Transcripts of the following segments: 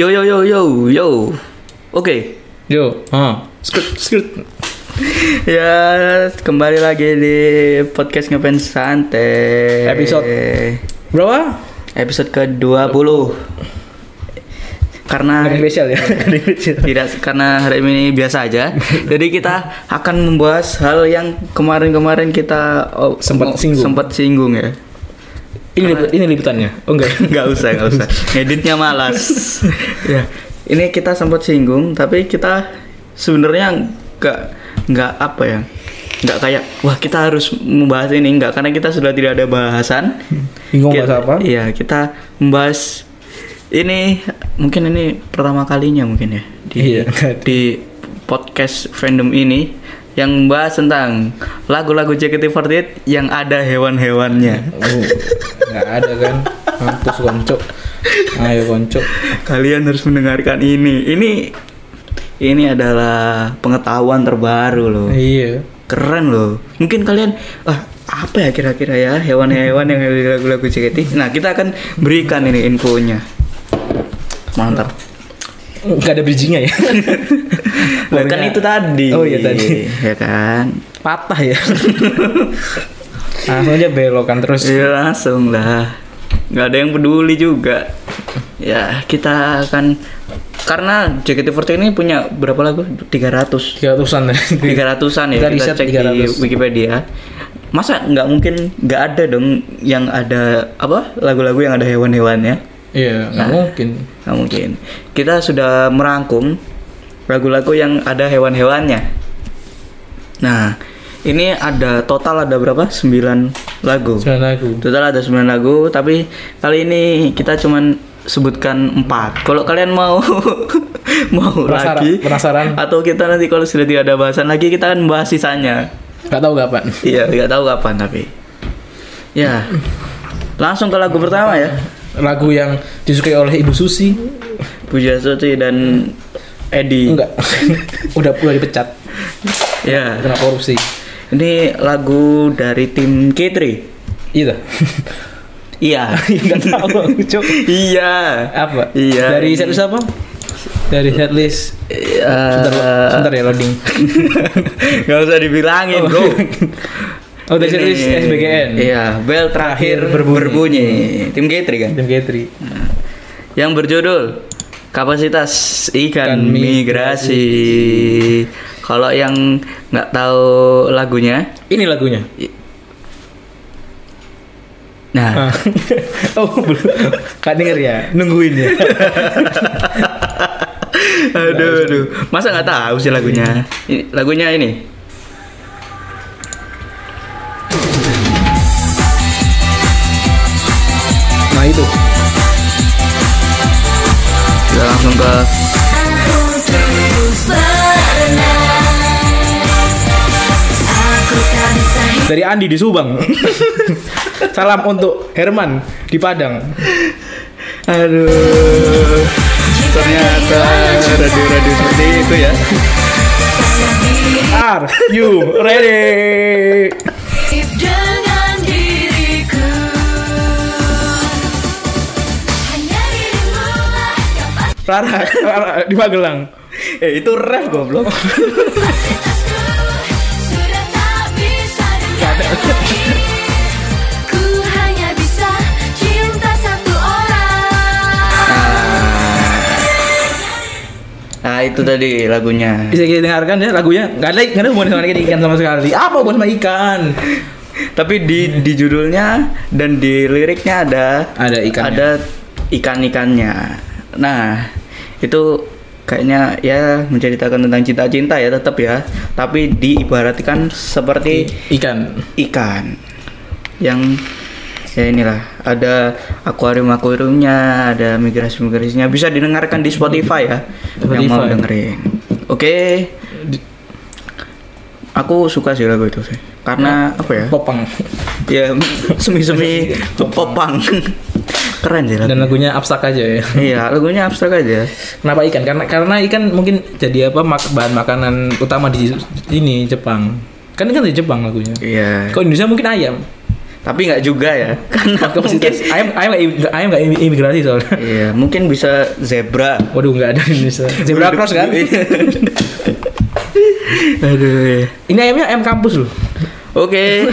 Yo yo yo yo yo. Oke. Yo, ah, skut skut. Ya, kembali lagi di podcast ngefans santai. Episode Berapa? episode ke-20. Karena Ada yang spesial ya. Tidak karena hari ini biasa aja. Jadi kita akan membahas hal yang kemarin-kemarin kita oh, Sempat singgung. Sempat singgung ya. Ini liput- ini liputannya. Oh enggak. nggak usah nggak usah ngeditnya malas ya ini kita sempat singgung tapi kita sebenarnya nggak nggak apa ya nggak kayak wah kita harus membahas ini nggak karena kita sudah tidak ada bahasan Bingung Kita- bahas apa? iya kita membahas ini mungkin ini pertama kalinya mungkin ya di Iya. di podcast fandom ini yang membahas tentang lagu-lagu JKT48 yang ada hewan-hewannya Oh, enggak ada kan. Mampus koncok. Ayo koncok. Kalian harus mendengarkan ini. Ini ini adalah pengetahuan terbaru loh. Iya. Keren loh. Mungkin kalian ah apa ya kira-kira ya hewan-hewan yang ada di lagu-lagu JKT. Nah, kita akan berikan ini infonya. Mantap. Enggak ada bridgingnya ya. Lah, kan itu tadi. Oh, iya, tadi. Ya kan. Patah ya. Langsung aja belokan terus. Iya langsung lah. nggak ada yang peduli juga. Ya, kita akan karena JKT48 ini punya berapa lagu? 300. Tiga ratusan ya. tiga ratusan ya Kita kita, cek di 300. Wikipedia masa nggak mungkin nggak ada dong yang ada apa lagu-lagu yang ada hewan-hewannya Iya, nggak mungkin. nggak mungkin kita sudah merangkum lagu-lagu yang ada hewan-hewannya nah ini ada total ada berapa 9 lagu Sembilan lagu. total ada 9 lagu tapi kali ini kita cuman sebutkan empat kalau kalian mau mau Penasaran- lagi penasaran? atau kita nanti kalau sudah tidak ada bahasan lagi kita akan bahas sisanya Gak tahu kapan. iya nggak tahu kapan tapi ya langsung ke lagu pertama ya Lagu yang disukai oleh Ibu Susi. Puja Suci dan Edi Enggak. udah udah dipecat. ya Kena korupsi. ini lagu dari tim K3 Iya. iya Enggak tahu aku, Cok. iya Apa? Iya. Dari setlist apa? Dari setlist Eh, Sebentar, sebentar ya loading. nggak usah dibilangin bro Oh, setlist Ini, SBGN. Iya, bel terakhir Terakhir berbunyi. berbunyi. Tim G3 kan? Dan Getri. Yang berjudul Kapasitas Ikan Ikan Migrasi. Kalau yang nggak tahu lagunya, Ini lagunya. nah Ah. oh, belum. Kak denger ya, nungguin ya. aduh aduh, masa nggak tahu sih lagunya? Ini, lagunya ini. Itu. Kita langsung ke Dari Andi di Subang. Salam untuk Herman di Padang. Aduh. Ternyata radio-radio seperti itu ya. Are you ready? Rara, Rara di Magelang. Eh itu rap goblok. fasilitasku sudah tak bisa dengar ku hanya bisa cinta satu orang Nah itu tadi lagunya. Bisa kita dengarkan ya lagunya. Gak ada gak ada hubungan sama ikan sama sekali. Apa hubungan sama ikan? Tapi di di judulnya dan di liriknya ada Ada ikannya. Ada ikan-ikannya. Nah, itu kayaknya ya menceritakan tentang cinta-cinta ya tetap ya. Tapi diibaratkan seperti Ikan. ikan yang ya inilah ada akuarium akuariumnya ada migrasi migrasinya bisa didengarkan di Spotify ya yang mau Spotify. dengerin oke aku suka sih lagu itu sih karena apa ya Popang. ya semi semi popang keren sih lagu Dan lagunya abstrak aja ya. iya lagunya abstrak aja Kenapa ikan? Karena karena ikan mungkin jadi apa mak- bahan makanan utama di ini Jepang. Kan kan di Jepang lagunya. iya Kok Indonesia mungkin ayam. Tapi nggak juga ya. Karena mungkin- ayam ayam im- ayam nggak im- imigrasi soalnya. Iya, mungkin bisa zebra. Waduh nggak ada di Indonesia. Zebra cross kan? Aduh. Ini ayamnya ayam kampus loh. Oke.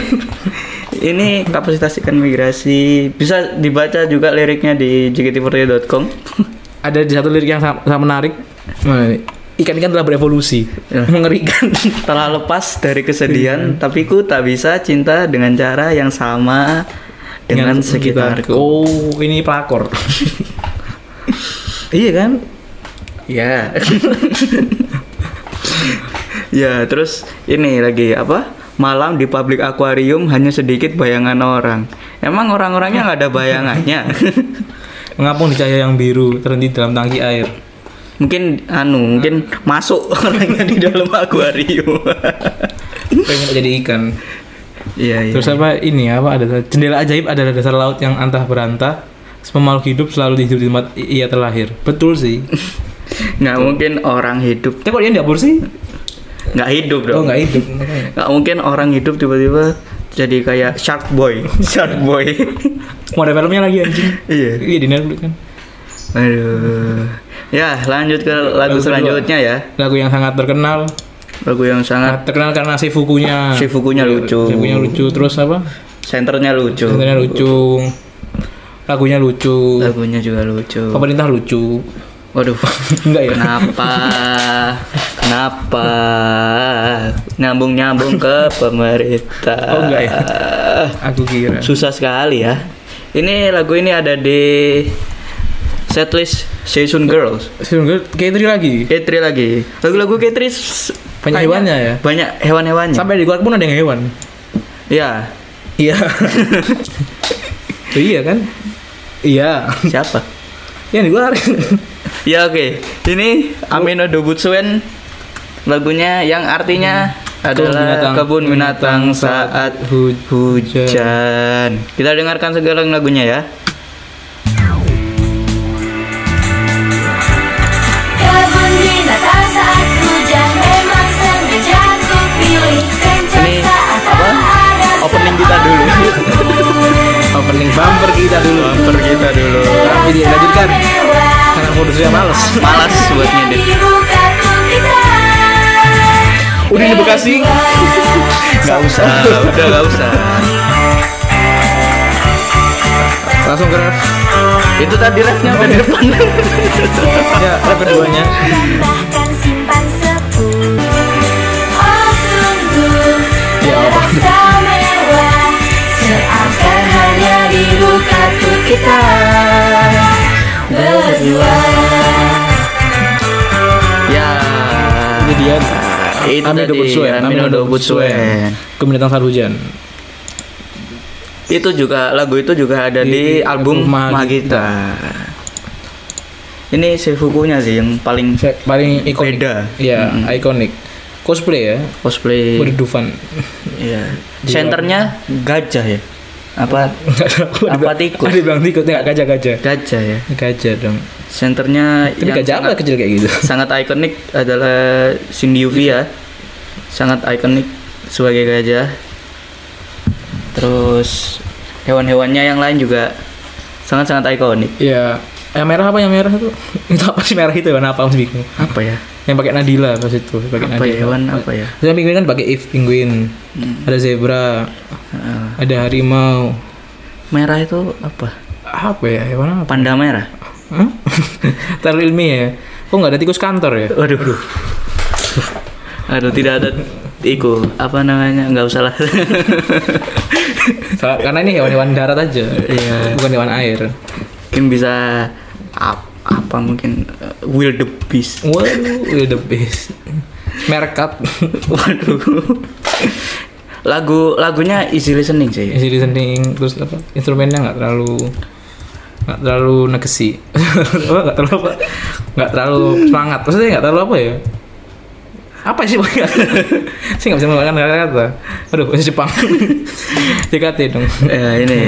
Ini kapasitas ikan migrasi bisa dibaca juga liriknya di jkt40.com. Ada di satu lirik yang sangat, sangat menarik. Ini. Ikan-ikan telah berevolusi, Ya. mengerikan. Telah lepas dari kesedihan, tapi ku tak bisa cinta dengan cara yang sama dengan sekitarku. Oh, ini pelakor. iya kan? Ya. ya, terus ini lagi apa? Malam di publik akuarium hanya sedikit bayangan orang. Emang orang-orangnya nggak ada bayangannya. Mengapung di cahaya yang biru terhenti dalam tangki air. mungkin anu, mungkin masuk orangnya di dalam akuarium. Pengen jadi ikan. Iya, iya. Terus apa ini apa ada jendela ajaib adalah dasar laut yang antah berantah. Semua makhluk hidup selalu hidup di tempat ia terlahir. Betul sih. nggak mungkin orang hidup Tapi kok dia dapur sih? Nggak hidup dong. Oh nggak hidup. Nggak mungkin orang hidup tiba-tiba jadi kayak Shark Boy, Shark Boy. Mau ada filmnya lagi anjing. Iya. Iya di Netflix kan. Aduh. Ya, lanjut ke lagu Lagu selanjutnya ya. Lagu yang sangat terkenal. Lagu yang sangat Terkenal karena sifukunya. Sifukunya lucu. Sifukunya lucu. Terus apa? senternya lucu. Contohnya lucu. Lagunya lucu. Lagunya juga lucu. Pemerintah lucu. Waduh. Enggak ya? Kenapa? Kenapa? Nyambung-nyambung ke pemerintah. Oh, enggak ya? Aku kira. Susah sekali ya. Ini lagu ini ada di setlist Season Girls. Sungguh K3 lagi. K3 lagi. Lagu-lagu K3 s- Banyak hewannya ya? Banyak hewan-hewannya. Sampai di luar pun ada yang hewan. Ya, Iya. Oh, iya kan? Iya. siapa? Yang di luar. Ya oke. Ini Amino Dobutsuen lagunya yang artinya adalah kebun binatang, saat hu- hujan. Kita dengarkan segala lagunya ya. Opening bumper kita dulu. Bumper kita dulu. Tapi dilanjutkan mewah karena produsernya males. Malas buat ngedit. Udah di Bekasi. Gak usah, udah gak usah. Langsung ke ref. Itu tadi refnya udah di depan. Ya, ref keduanya. Oh Ya, apa? Kita Berdua ya. Ini dia. Itu Amino tadi, Dobutsuen. Amino Dobutsuen. Kebun binatang saat hujan. Itu juga lagu itu juga ada di, Di album. Mahagita. Ini Seifukunya sih yang paling Paling ikonik. Beda. Iya, Mm-mm. ikonik. Cosplay ya. cosplay. Waduh Dufan. Iya. Senternya gajah ya? Apa? Apa tikus? Ada bilang tikus, enggak gajah-gajah. Gajah ya. Gajah dong. Senternya Tapi yang gajah apa sangat, kecil kayak gitu? sangat ikonik adalah Cindy Uvia. Sangat ikonik sebagai gajah. Terus hewan-hewannya yang lain juga sangat-sangat ikonik. Iya. Yang merah apa yang merah itu? itu apa sih merah itu warna apa bingung. Apa ya? Yang pakai Nadila pas itu, pakai Apa ya? Nadila. Hewan apa ya? Terus yang penguin kan pakai if penguin. Ada zebra, Heeh. ada harimau. merah itu apa? Apa ya? Hewan apa? Panda merah. Hah? Terlalu ilmiah ya. Kok nggak ada tikus kantor ya? Waduh. Aduh, tidak ada iku apa namanya? Nggak usah lah. Karena ini hewan-hewan darat aja. Iya. Bukan hewan air. mungkin bisa ap- apa mungkin uh, wildebeest. Waduh, the best. Merkat. Waduh. Lagu lagunya easy listening sih. Isi listening terus apa? Instrumennya nggak terlalu nggak terlalu negesi. apa nggak terlalu apa? Nggak terlalu semangat. Maksudnya nggak terlalu apa ya? Apa sih pokoknya? Saya nggak bisa menggunakan kata-kata. Aduh, Jepang. JKT dong. Eh, ini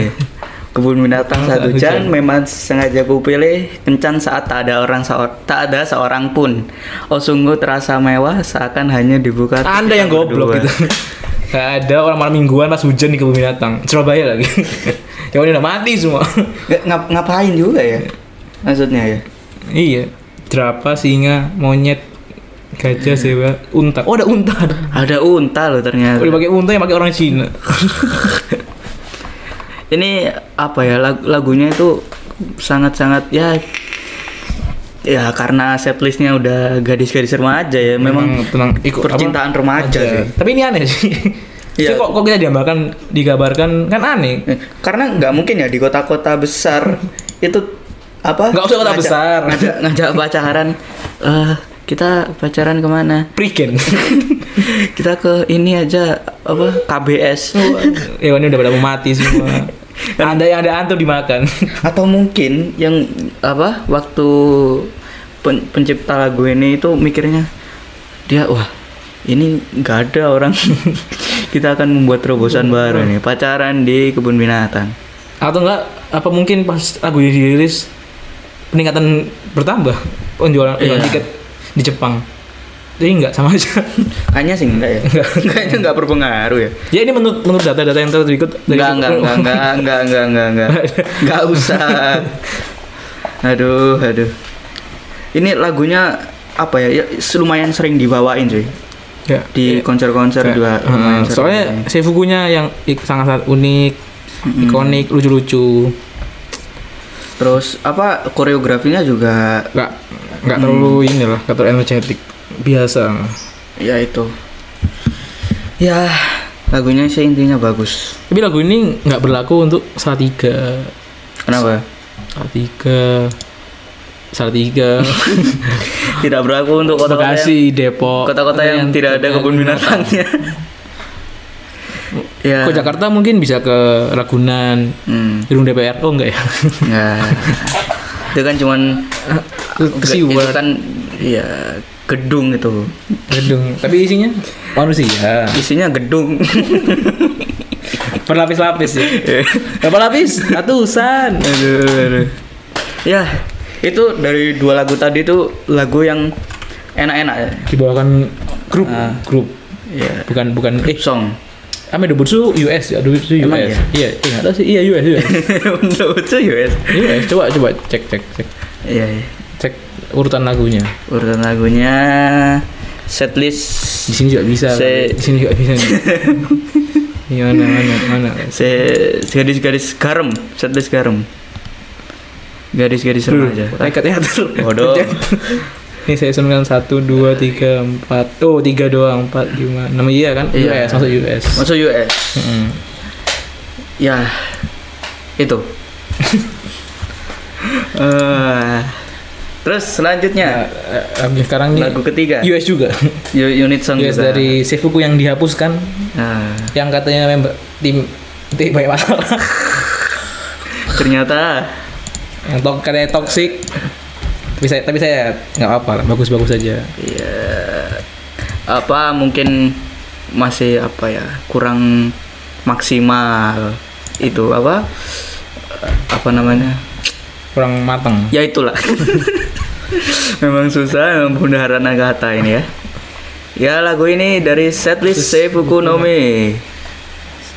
kebun binatang saat Saat hujan hujan. memang sengaja kupilih kencan saat tak ada orang tak ada seorang pun. Oh sungguh terasa mewah seakan hanya dibuka. Anda yang goblok gitu. Gak ada orang malam mingguan pas hujan di kebun binatang Surabaya lagi yang udah mati semua Nggak- ngap- ngapain juga ya? Maksudnya ya? iya jerapah singa monyet gajah zebra unta oh ada unta Ada unta loh ternyata. udah pakai unta yang pakai orang Cina Ini apa ya lag- lagunya itu sangat-sangat ya ya karena setlistnya udah gadis-gadis remaja ya memang tenang ikut percintaan remaja sih. tapi ini aneh sih Iya. Jadi kok kok kita digambarkan digambarkan kan aneh Eh, Karena nggak mungkin ya di kota-kota besar itu apa? Nggak usah kota ngajak- besar. Ngajak, ngajak pacaran. eh kita pacaran ke mana? Prigen kita ke ini aja apa? KBS ya ini udah pada mau mati semua. Anda yang ada antum dimakan. Atau mungkin yang apa waktu pen- pencipta lagu ini itu mikirnya dia wah ini nggak ada orang. Kita akan membuat terobosan baru nih pacaran di kebun binatang. Atau enggak apa mungkin pas lagu ini dirilis peningkatan bertambah penjualan Iya. tiket di Jepang jadi enggak sama aja kayaknya sih enggak ya kayaknya nggak berpengaruh ya ya ini menurut menurut data-data yang terikut dari Enggak, enggak, enggak, enggak, enggak, enggak, enggak, enggak. Enggak usah. Aduh, aduh. Ini lagunya apa ya? ya lumayan sering dibawain cuy. ya Di konser-konser Kayak, juga uh, soalnya. Seifukunya yang sangat-sangat unik ikonik lucu-lucu Terus apa koreografinya juga nggak nggak terlalu ini lah nggak terlalu energetik biasa ya itu. Ya, lagunya sih intinya bagus. tapi lagu ini nggak berlaku untuk Salatiga Kenapa? Salatiga Salatiga Tidak berlaku untuk kota-kota yang, Bekasi Depok kota-kota yang tidak ada kebun binatangnya. ya. Jakarta mungkin bisa ke Ragunan Hmm. gedung DPR oh enggak ya Ya. itu kan cuman ke itu Siwar kan ya gedung itu. gedung tapi isinya manusia Isinya gedung. berlapis-lapis ya berapa lapis ratusan aduh, aduh. Ya, itu dari dua lagu tadi tuh lagu yang enak-enak ya. dibawakan grup Ah. grup Ya. bukan bukan eh Song. Ame Dobutsu US ya Dobutsu US Emang ya? iya nggak tahu sih iya US US Untuk itu US. US coba coba cek cek cek Iya, iya. Urutan lagunya Urutan lagunya setlist di sini juga bisa Se- di sini juga bisa nih. Ini mana mana mana se gadis-gadis garam, setlist garam. Gadis-gadis remaja. Naik ke teater. Bodoh. Ini saya sunkan satu dua tiga empat oh tiga doang empat lima enam iya kan Iya. US masuk US. Masuk US. Mm-mm. Ya, itu. Eh, terus selanjutnya. Eh, eh, sekarang nih lagu ketiga. US juga. Unit song US juga. dari Seifuku yang dihapuskan. Nah, yang katanya member tim tim banyak masalah ternyata. Yang tok katanya toxic. Tapi saya tapi saya nggak apa lah bagus bagus saja ya apa mungkin masih apa ya kurang maksimal itu apa apa namanya kurang matang ya itulah. Memang susah memang bunda kata ini ya. Ya lagu ini dari setlist Seifuku no Mi.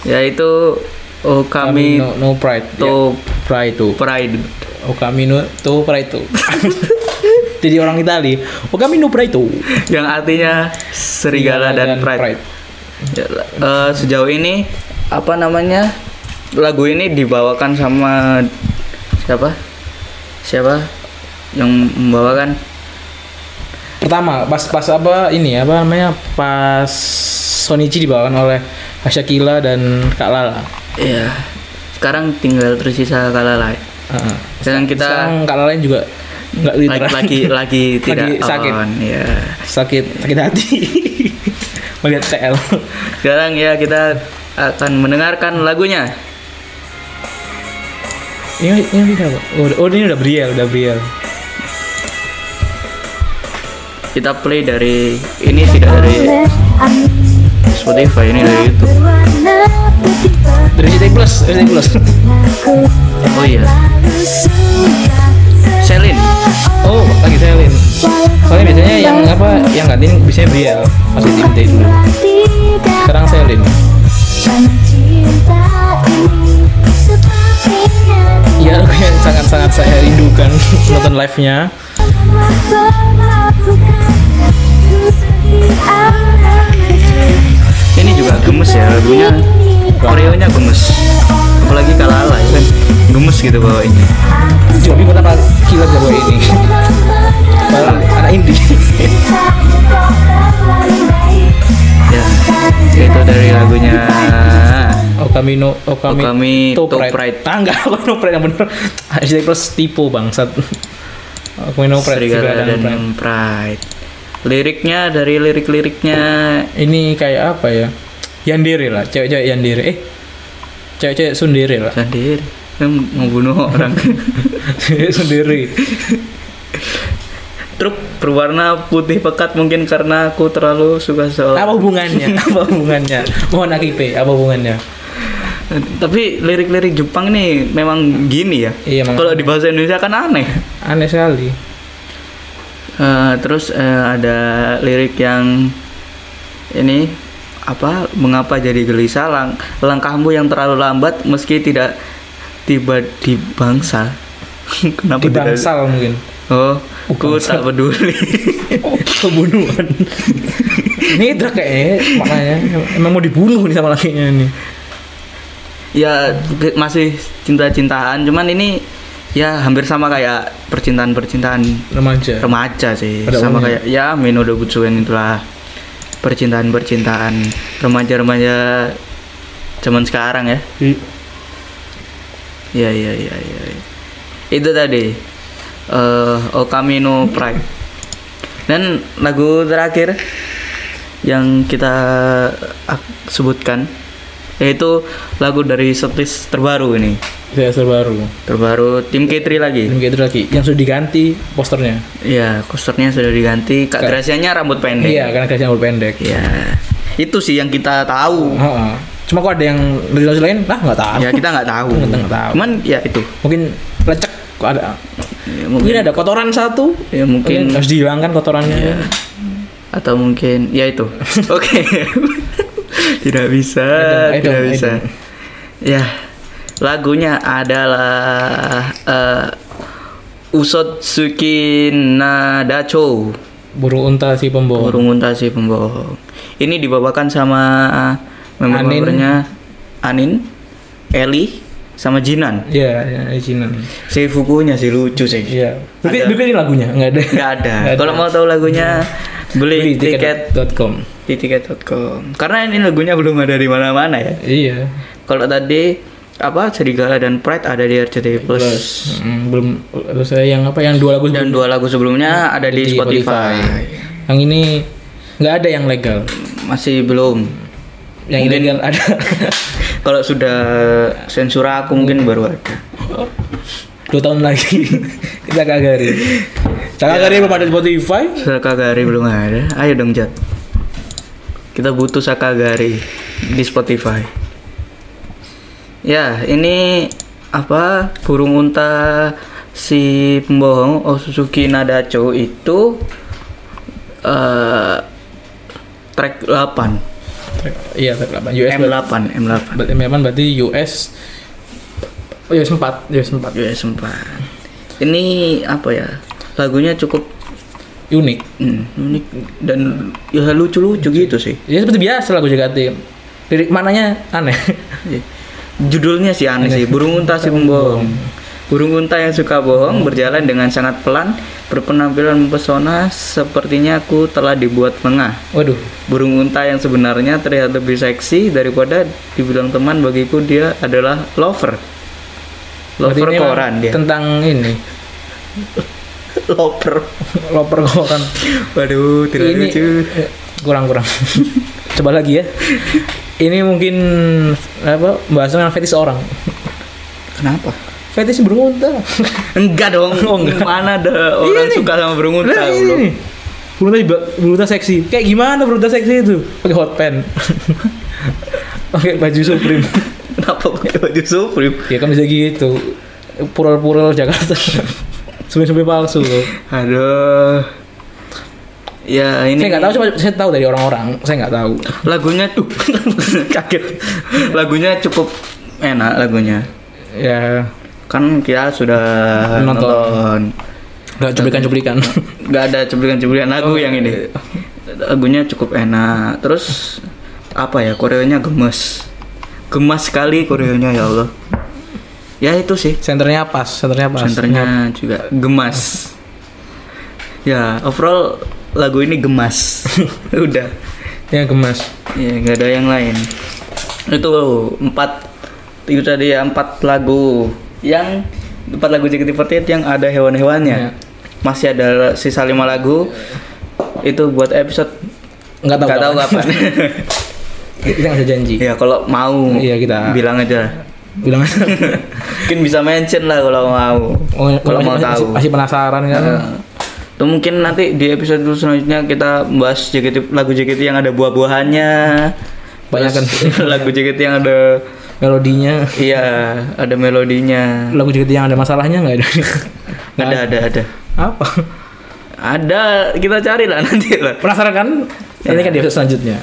Yaitu Oh kami no, no pride to Ya, pride itu pride. Oh kami no to pride itu jadi orang Itali oh kami no pride itu yang artinya serigala dan, pride, Ya, eh, sejauh ini apa namanya lagu ini dibawakan sama siapa siapa? Yang membawakan pertama pas pas apa ini apa namanya? Pas Sonichi dibawakan oleh Asyakila dan Kak Lala. Ya sekarang tinggal tersisa Kalala Heeh. sekarang kita sekarang Kak Lala juga nggak lagi lagi lagi tidak sakit. on ya sakit sakit hati. Melihat TL sekarang ya kita akan mendengarkan lagunya ini ini apa? Oh, oh ini udah Briel udah Briel kita play dari ini tidak dari Spotify ini dari YouTube. Dari CT Plus CT Plus. Oh iya. Selin. Oh lagi Selin. Soalnya biasanya yang apa yang gantiin biasanya Briel masih tim dulu. Sekarang Selin. Cinta ini nonton live-nya. Ini juga gemes ya lagunya. Koreonya gemes. Apalagi kalala ya kan. Gemes gitu bawainnya. Juga bingung kenapa kilat gak bawa ini. Padahal anak indie. Ya. Itu dari lagunya Okamino Okami, Okami To To Pride. Pride. Ah enggak, Okami yang bener. SD plus tipu bangsat. No Pride Serigala dan Pride. Pride. Liriknya dari lirik-liriknya Ini kayak apa ya? Yandere lah, cewek-cewek Yandere. Eh, cewek-cewek Sundere lah. sendiri kan mau bunuh orang. Sundere. Truk berwarna putih pekat mungkin karena aku terlalu suka soal. Apa hubungannya? Apa hubungannya? Mohon akipe, apa hubungannya? Tapi lirik-lirik Jepang nih memang gini ya. Iya, Kalau di bahasa Indonesia kan aneh. Aneh sekali. Eh, terus eh, ada lirik yang ini apa mengapa jadi gelisah lang langkahmu yang terlalu lambat meski tidak tiba di bangsa kenapa Di tidak- bangsal mungkin. oh ku tak peduli Pembunuhan. ini drag kayaknya makanya emang mau dibunuh nih sama lakinya nih. Ya masih cinta-cintaan cuman ini ya hampir sama kayak percintaan-percintaan Remaja. remaja sih Pada sama umumnya. kayak ya Mino Butsuen itulah percintaan percintaan remaja-remaja zaman sekarang ya Iya iya iya iya. iya. Itu tadi eh Okami no Pride. Dan lagu terakhir yang kita ak- sebutkan yaitu lagu dari setlist terbaru ini. Saya terbaru. Terbaru tim K3 lagi. Film gitu lagi. Yang sudah diganti posternya. Iya, kosternya sudah diganti. Kak Kak- Gracianya rambut pendek. Iya, karena gajinya rambut pendek. Iya. Itu sih yang kita tahu. Heeh. Cuma kok ada yang lagu lain, lah nggak tahu. Ya kita nggak tahu. Kita nggak tahu. Cuman ya itu. Mungkin lecek kok ada. Ya, Mungkin ada kotoran satu. Ya mungkin harus dihilangkan kotorannya. Iya. atau mungkin ya itu oke tidak bisa I don't- I tidak don't- I bisa ya lagunya adalah uh, Usotsuki Nadacho Burung unta si pembohong. burung unta si pembohong ini dibawakan sama member-membernya Anin Eli sama Jinan Iya, ya, Jinan. si Fukunya sih lucu sih Iya. Ada. tapi ini lagunya nggak ada. nggak ada ada. kalau mau tahu lagunya beli, Beli tiket tiket.com. di tiket.com karena ini lagunya belum ada di mana-mana ya Iya. kalau tadi apa Serigala dan Pride ada di RCTI Plus, Plus mm, belum terus saya yang apa yang dua lagu dan sebelum- dua lagu sebelumnya ada di, Spotify. Yang ini nggak ada yang legal. masih belum Yang ilegal ada. kalau sudah sensor aku mungkin baru ada dua tahun lagi. Kita kagari. Kita kagari belum ada Spotify. Sakagari belum ada. Ayo dong Jat. Kita butuh Sakagari di Spotify. Ya ini apa burung unta si pembohong Osuzuki Nadacho itu eh track 8 Iya, track 8 US ber- M8 M8 berarti M8 berarti US Oh, US 4, US 4. US 4 ini apa ya lagunya cukup Unik. hmm, unik dan ya lucu-lucu gitu sih Ya seperti biasa lagu JKT. Lirik mananya aneh. Judulnya sih aneh sih, burung unta si pembohong. Burung unta yang suka bohong berjalan dengan sangat pelan, berpenampilan mempesona, sepertinya aku telah dibuat lengah. Waduh. Burung unta yang sebenarnya terlihat lebih seksi daripada dibilang teman bagiku dia adalah lover. Lover ini koran dia. Tentang ini. lover. Loper koran. Waduh, tidak ini lucu. eh, kurang kurang. Coba lagi ya. Ini mungkin apa bahas tentang fetish orang. Kenapa? Fetish burung unta. Enggak dong. Oh, enggak. Mana ada orang Ini. suka sama burung unta? Nah, ini nih. Burung unta, juga- burung unta seksi. Kayak gimana burung unta seksi itu? Pakai hot pen. Pakai baju Supreme. Kenapa pakai baju Supreme? ya kan bisa gitu. Pural-pural Jakarta. Sumpah-sumpah palsu loh. Aduh. Ya ini Saya nggak tahu cuma saya tahu dari orang-orang. Saya nggak tahu. lagunya tuh kaget. lagunya cukup enak lagunya. Ya, Kan kita sudah Nonton. nonton. nggak cuplikan-cuplikan. nggak ada cuplikan-cuplikan lagu yang ini lagunya cukup enak terus apa ya koreonya gemes gemas sekali koreonya ya Allah. Ya itu sih. Senternya pas, senternya pas. senternya juga gemas. Ya overall lagu ini gemas. Udah. Ya gemas. ya nggak ada yang lain. Itu empat itu tadi ya empat lagu yang empat lagu JKT48 yang ada hewan-hewannya. Ya. masih ada sisa lima lagu. Itu buat episode Nggak tahu. nggak tahu kapan Kita nggak bisa janji. ya kalau mau Iya, kita- bilang aja Bilang aja. mungkin bisa mention lah kalau mau Oh, kalau mau masih, tahu masih penasaran kan? Nah, Tuh mungkin nanti di episode selanjutnya kita bahas JKT lagu JKT yang ada buah-buahannya. Banyak kan. Lagu JKT yang ada Melodinya. iya, ada melodinya. Lagu juga yang ada masalahnya nggak ada? Nggak Ada ada ada. Apa? Ada, kita cari lah nanti lah. Penasaran kan? Ini kan di episode selanjutnya.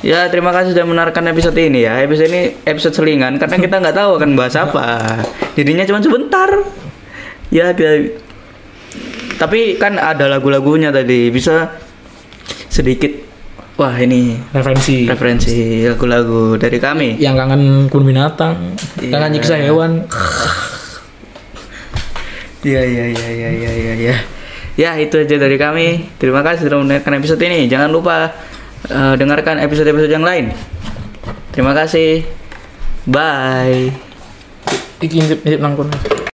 Ya, terima kasih sudah menarikan episode ini ya. Episode ini episode selingan karena kita nggak tahu akan bahas apa. Jadinya cuma sebentar. Ya, kita... tapi kan ada lagu-lagunya tadi. Bisa sedikit wah ini Referensi. referensi lagu-lagu dari kami. Yang kangen kebun binatang, Iya. kangen nyiksa hewan. Iya iya iya iya iya iya ya. Ya itu aja dari kami. Terima kasih sudah mendengarkan episode ini. Jangan lupa eh, dengarkan episode-episode yang lain. Terima kasih. Bye. Iki intip intip nang kono.